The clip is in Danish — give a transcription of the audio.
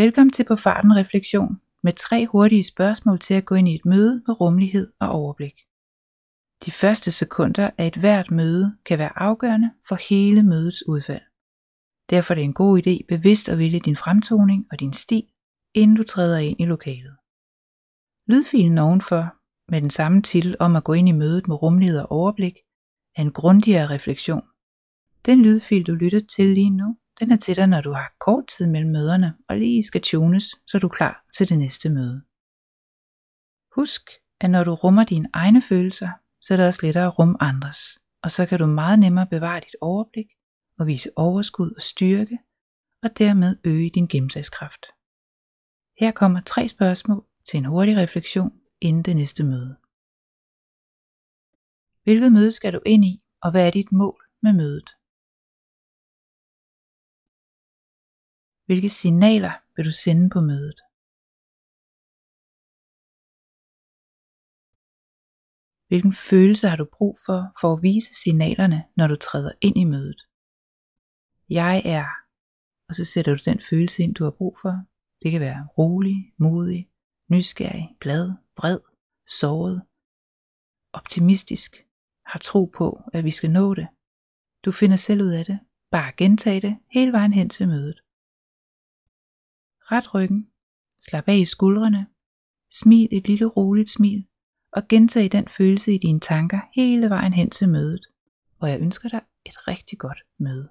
Velkommen til På Farten Refleksion med tre hurtige spørgsmål til at gå ind i et møde med rummelighed og overblik. De første sekunder af et hvert møde kan være afgørende for hele mødets udfald. Derfor er det en god idé bevidst at vælge din fremtoning og din stil, inden du træder ind i lokalet. Lydfilen ovenfor, med den samme titel om at gå ind i mødet med rummelighed og overblik, er en grundigere refleksion. Den lydfil, du lytter til lige nu, den er til dig, når du har kort tid mellem møderne og lige skal tunes, så du er klar til det næste møde. Husk, at når du rummer dine egne følelser, så er det også lettere at rumme andres, og så kan du meget nemmere bevare dit overblik og vise overskud og styrke, og dermed øge din gennemsagskraft. Her kommer tre spørgsmål til en hurtig refleksion inden det næste møde. Hvilket møde skal du ind i, og hvad er dit mål med mødet? Hvilke signaler vil du sende på mødet? Hvilken følelse har du brug for for at vise signalerne, når du træder ind i mødet? Jeg er, og så sætter du den følelse ind, du har brug for. Det kan være rolig, modig, nysgerrig, glad, vred, såret, optimistisk, har tro på, at vi skal nå det. Du finder selv ud af det. Bare gentag det hele vejen hen til mødet. Ret ryggen, slap af i skuldrene, smil et lille roligt smil, og gentag den følelse i dine tanker hele vejen hen til mødet, og jeg ønsker dig et rigtig godt møde.